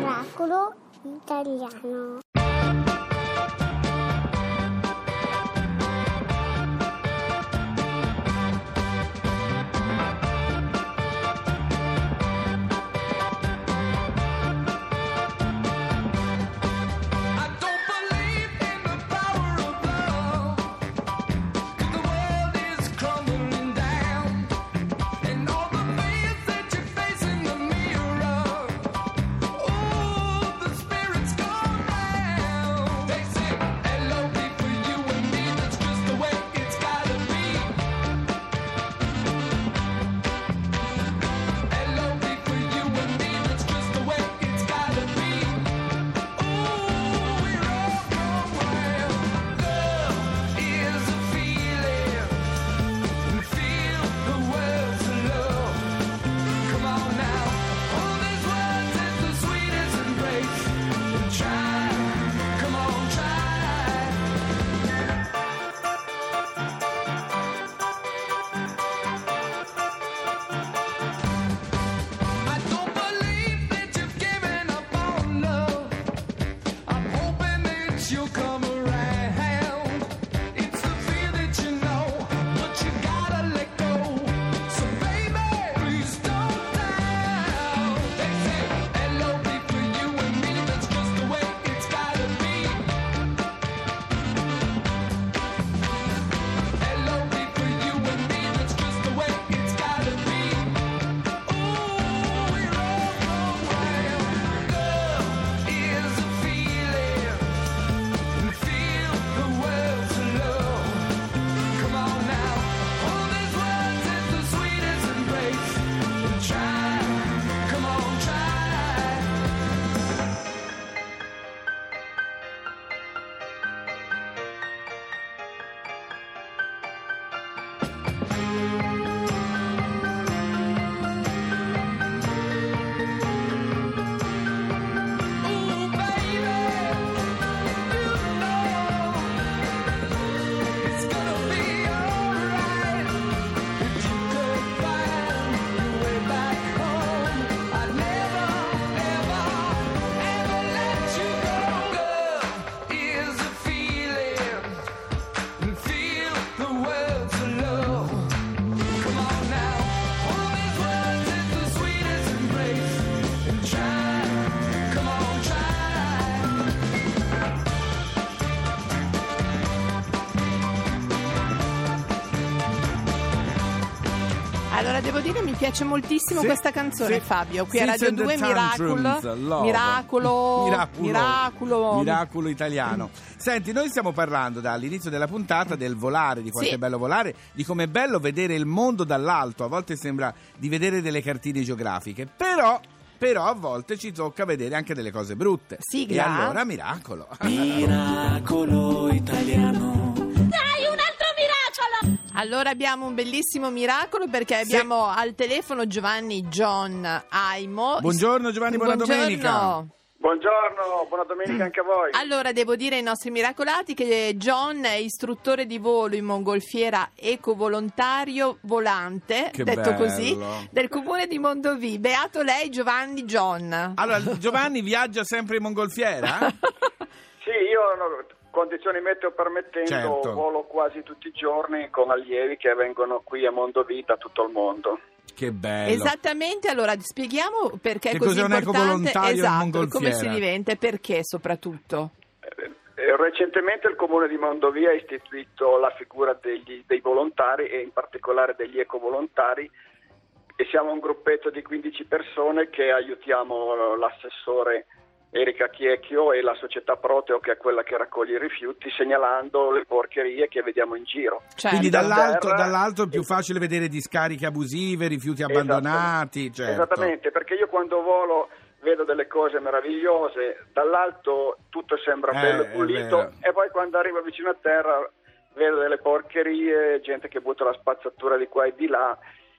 Miracolo italiano. Allora, devo dire, mi piace moltissimo Sì, questa canzone, sì. Fabio. Qui a Seeds Radio and the 2 Miracolo. Miracolo. Miracolo. Miracolo. Italiano. Senti, noi stiamo parlando dall'inizio della puntata del volare, di quanto Sì. è bello volare, di com'è bello vedere il mondo dall'alto. A volte sembra di vedere delle cartine geografiche, però. Però a volte ci tocca vedere anche delle cose brutte. Sigla. E allora miracolo. Miracolo italiano. Allora abbiamo un bellissimo miracolo perché abbiamo al telefono Giovanni John Aimo. Buongiorno Giovanni, buona Buongiorno. domenica. Buongiorno, buona domenica anche a voi. Allora, devo dire ai nostri miracolati che John è istruttore di volo in mongolfiera ecovolontario volante, Che detto bello. così, del comune di Mondovì. Beato lei, Giovanni John. Allora, Giovanni viaggia sempre in mongolfiera? Sì, io no, condizioni meteo permettendo Certo. volo quasi tutti i giorni con allievi che vengono qui a Mondovita, a tutto il mondo. che bello. Esattamente, allora spieghiamo perché Che è così un importante. esatto, come si diventa e perché soprattutto. Eh, eh, Recentemente il comune di Mondovia ha istituito la figura degli- dei volontari e in particolare degli ecovolontari e siamo un gruppetto di 15 persone che aiutiamo l'assessore Erika Chiecchio e la società Proteo che è quella che raccoglie i rifiuti segnalando le porcherie che vediamo in giro. Cioè, Quindi da dall'alto, dall'alto è più facile vedere discariche abusive, rifiuti abbandonati. certo. Esattamente, perché io quando volo vedo delle cose meravigliose, dall'alto tutto sembra Eh, bello e pulito e poi quando arrivo vicino a terra vedo delle porcherie, gente che butta la spazzatura di qua e di là.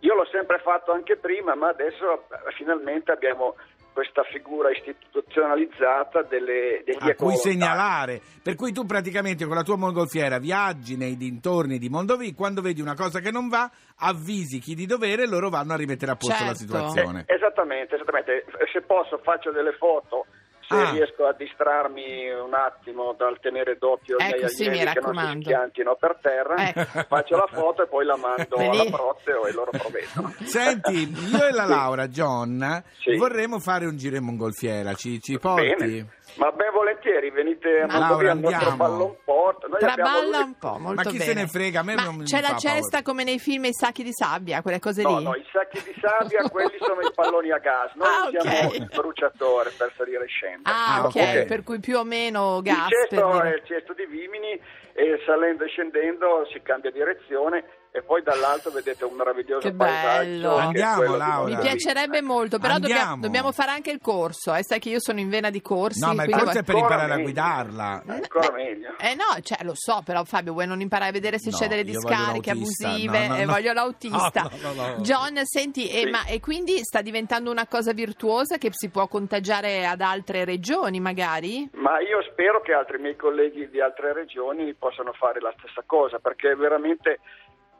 Io l'ho sempre fatto anche prima, ma adesso eh, finalmente abbiamo questa figura istituzionalizzata delle, degli a cui segnalare. Per cui tu praticamente con la tua mongolfiera viaggi nei dintorni di Mondovì, quando vedi una cosa che non va, avvisi chi di dovere e loro vanno a rimettere a posto la Certo. situazione. Eh, esattamente, esattamente. Se posso faccio delle foto. Se Ah. riesco a distrarmi un attimo dal tenere doppio i Ecco, miei sì, che non si schiantino per terra, Ecco. faccio la foto e poi la mando Vedi? alla Prozio e loro provvedono. Senti, io e la Laura, John, Sì. vorremmo fare un giro in mongolfiera, ci, ci porti? Bene. Ma ben volentieri, venite a Ma- Mondovì Laura, andiamo. pallon port. Noi Traballa un po', molto Ma chi bene. se ne frega, a me Ma non mi c'è la cesta paura. come nei film i sacchi di sabbia, quelle cose No, lì? no, i sacchi di sabbia, quelli sono i palloni a gas. Noi Ah, usiamo ok. il bruciatore per salire e scendere. Ah, Ah, ok, ok. per cui più o meno Il gas. per cesto il cesto di Vimini e salendo e scendendo si cambia direzione e poi dall'alto vedete un meraviglioso Che bello. paesaggio. è Andiamo, Laura. Mi piacerebbe molto, però dobbiamo, dobbiamo fare anche il corso. Eh, sai che io sono in vena di corsi. No, ma il corso è per imparare a meglio. guidarla. Ancora Beh, meglio. Eh no, cioè lo so, però Fabio, vuoi non imparare a vedere se No, c'è delle discariche abusive? no, no, Eh, no. voglio l'autista. No, no, no, no. John, senti, e, Sì. ma, e quindi sta diventando una cosa virtuosa che si può contagiare ad altre regioni, magari? Ma io spero che altri miei colleghi di altre regioni possano fare la stessa cosa, perché veramente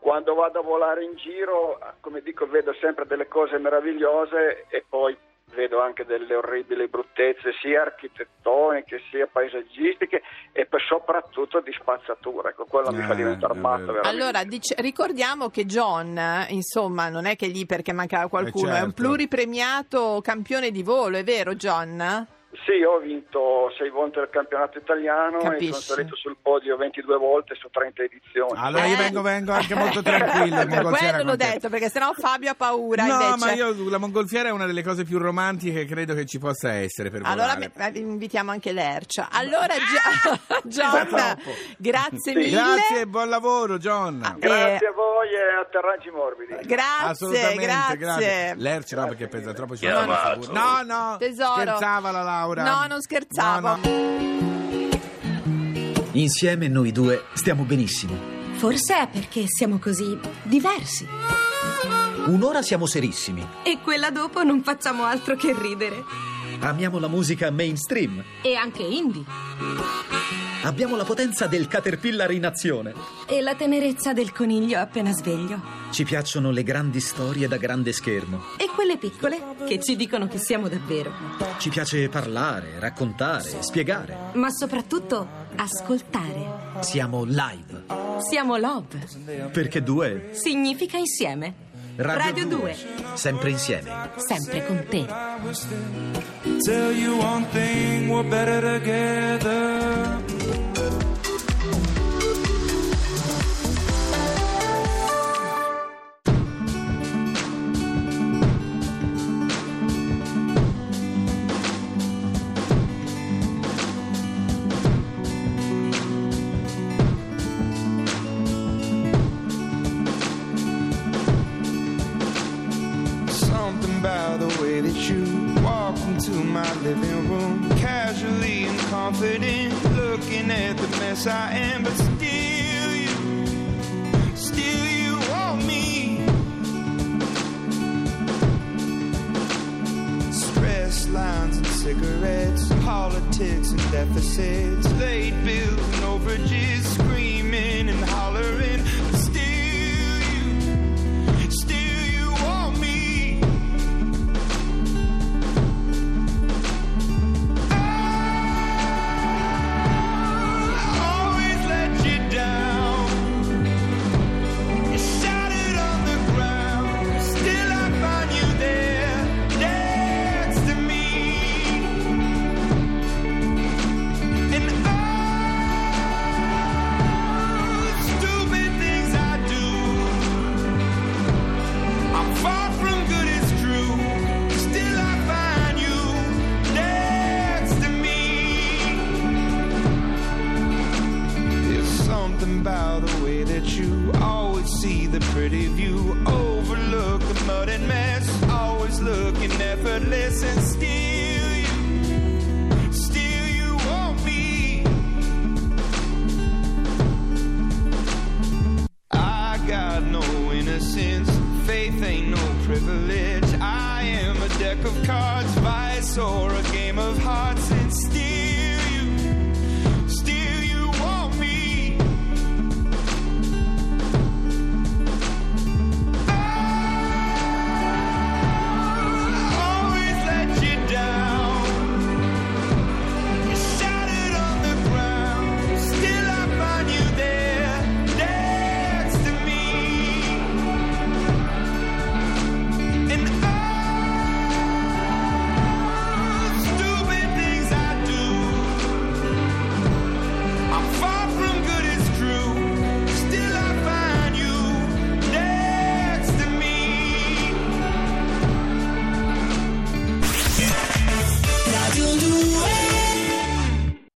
quando vado a volare in giro, come dico, vedo sempre delle cose meravigliose e poi vedo anche delle orribili bruttezze, sia architettoniche, sia paesaggistiche e poi soprattutto di spazzatura. Ecco, quello mi fa Eh, diventare è matto vero. veramente. Allora, dic- ricordiamo che John, eh, insomma, non è che lì perché mancava qualcuno, Eh, è un certo. pluripremiato campione di volo, è vero John? Sì, ho vinto sei volte il campionato italiano Capisci. e sono salito sul podio 22 volte su 30 edizioni. Allora io Eh. vengo, vengo anche molto tranquillo per quello l'ho detto, perché sennò Fabio ha paura No, invece. ma io la mongolfiera è una delle cose più romantiche che credo che ci possa essere per Allora volare. beh, invitiamo anche l'Ercia. Allora, Gio- John, grazie Sì. mille. Grazie e buon lavoro, John. Ah, Grazie Eh, a voi e atterraggi morbidi. Grazie, Assolutamente, grazie. grazie. Lerci no, perché pesa troppo ci figura. No, no. Tesoro. Scherzava la Laura. No, non scherzavo. No, no. Insieme noi due stiamo benissimo. Forse è perché siamo così diversi. Un'ora siamo serissimi. E quella dopo non facciamo altro che ridere. Amiamo la musica mainstream. E anche indie. Abbiamo la potenza del caterpillar in azione. E la tenerezza del coniglio appena sveglio. Ci piacciono le grandi storie da grande schermo. E quelle piccole che ci dicono che siamo davvero. Ci piace parlare, raccontare, spiegare. Ma soprattutto ascoltare. Siamo live. Siamo Love. Perché due, Significa insieme. Radio, Radio 2. sempre insieme. Sempre con te. Tell you one thing, we're better together. Into my living room, casually and confident, looking at the mess I am, but still you, still you want me. Stress lines and cigarettes, politics and deficits, late bills effortless, and still you, still you want me. I got no innocence, faith ain't no privilege. I am a deck of cards, vice, or a